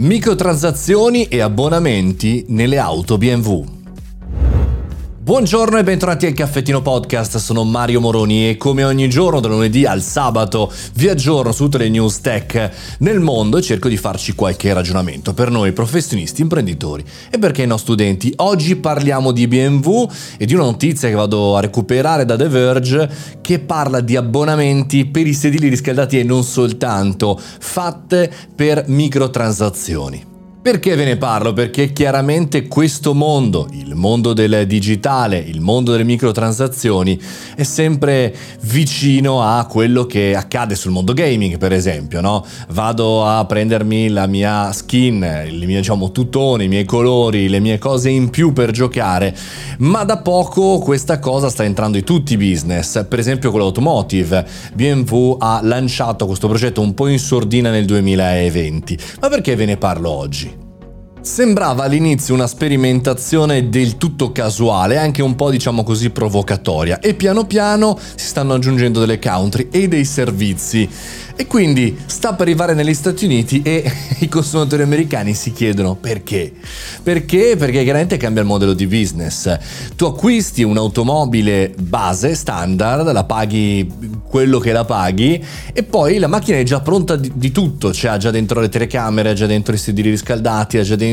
Microtransazioni e abbonamenti nelle auto BMW. Buongiorno e bentornati al Caffettino Podcast, sono Mario Moroni e come ogni giorno da lunedì al sabato vi aggiorno su tutte le news tech nel mondo e cerco di farci qualche ragionamento per noi professionisti, imprenditori e perché no studenti. Oggi parliamo di BMW e di una notizia che vado a recuperare da The Verge che parla di abbonamenti per i sedili riscaldati e non soltanto, fatte per microtransazioni. Perché ve ne parlo? Perché chiaramente questo mondo, il mondo del digitale, il mondo delle microtransazioni, è sempre vicino a quello che accade sul mondo gaming, per esempio, no? Vado a prendermi la mia skin, il mio diciamo tutone, i miei colori, le mie cose in più per giocare, ma da poco questa cosa sta entrando in tutti i business, per esempio con l'automotive. BMW ha lanciato questo progetto un po' in sordina nel 2020. Ma perché ve ne parlo oggi? Sembrava all'inizio una sperimentazione del tutto casuale, anche un po' diciamo così provocatoria, e piano piano si stanno aggiungendo delle country e dei servizi. E quindi sta per arrivare negli Stati Uniti e i consumatori americani si chiedono perché. Perché? Perché chiaramente cambia il modello di business. Tu acquisti un'automobile base, standard, la paghi quello che la paghi e poi la macchina è già pronta di, di tutto, cioè ha già dentro le telecamere, ha già dentro i sedili riscaldati, ha già dentro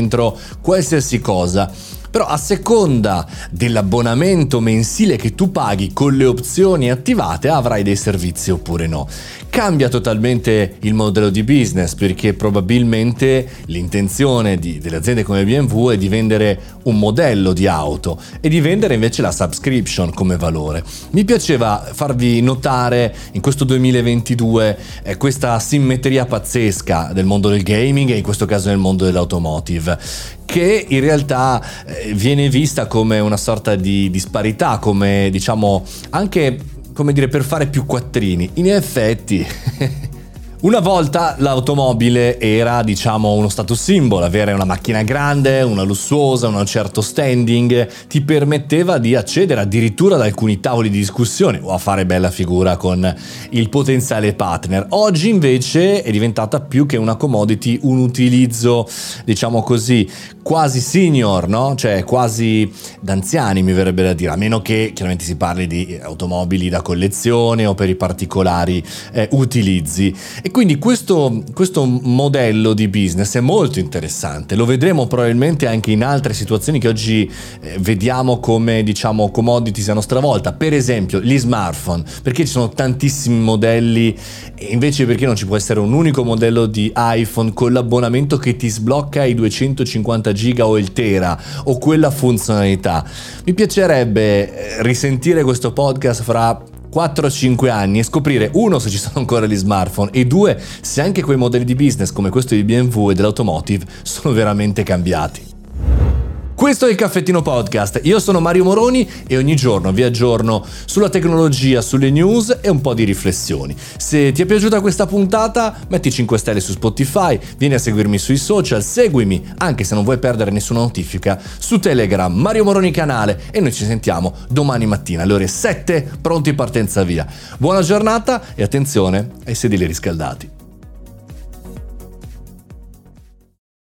qualsiasi cosa però a seconda dell'abbonamento mensile che tu paghi con le opzioni attivate avrai dei servizi oppure no. Cambia totalmente il modello di business perché probabilmente l'intenzione di, delle aziende come BMW è di vendere un modello di auto e di vendere invece la subscription come valore. Mi piaceva farvi notare in questo 2022 eh, questa simmetria pazzesca del mondo del gaming e in questo caso nel mondo dell'automotive che in realtà eh, viene vista come una sorta di disparità, come diciamo anche come dire per fare più quattrini. In effetti Una volta l'automobile era, diciamo, uno status symbol, avere una macchina grande, una lussuosa, un certo standing, ti permetteva di accedere addirittura ad alcuni tavoli di discussione o a fare bella figura con il potenziale partner. Oggi invece è diventata più che una commodity, un utilizzo, diciamo così, quasi senior, no? Cioè quasi d'anziani mi verrebbe da dire, a meno che chiaramente si parli di automobili da collezione o per i particolari eh, utilizzi. E quindi questo, questo, modello di business è molto interessante, lo vedremo probabilmente anche in altre situazioni che oggi eh, vediamo come diciamo commodities a nostra volta, per esempio gli smartphone, perché ci sono tantissimi modelli e invece perché non ci può essere un unico modello di iPhone con l'abbonamento che ti sblocca i 250 giga o il tera o quella funzionalità. Mi piacerebbe eh, risentire questo podcast fra 4-5 anni e scoprire uno se ci sono ancora gli smartphone e due se anche quei modelli di business come questo di BMW e dell'automotive sono veramente cambiati. Questo è il Caffettino Podcast, io sono Mario Moroni e ogni giorno vi aggiorno sulla tecnologia, sulle news e un po' di riflessioni. Se ti è piaciuta questa puntata, metti 5 stelle su Spotify, vieni a seguirmi sui social, seguimi, anche se non vuoi perdere nessuna notifica, su Telegram, Mario Moroni canale e noi ci sentiamo domani mattina alle ore 7, pronti partenza via. Buona giornata e attenzione ai sedili riscaldati.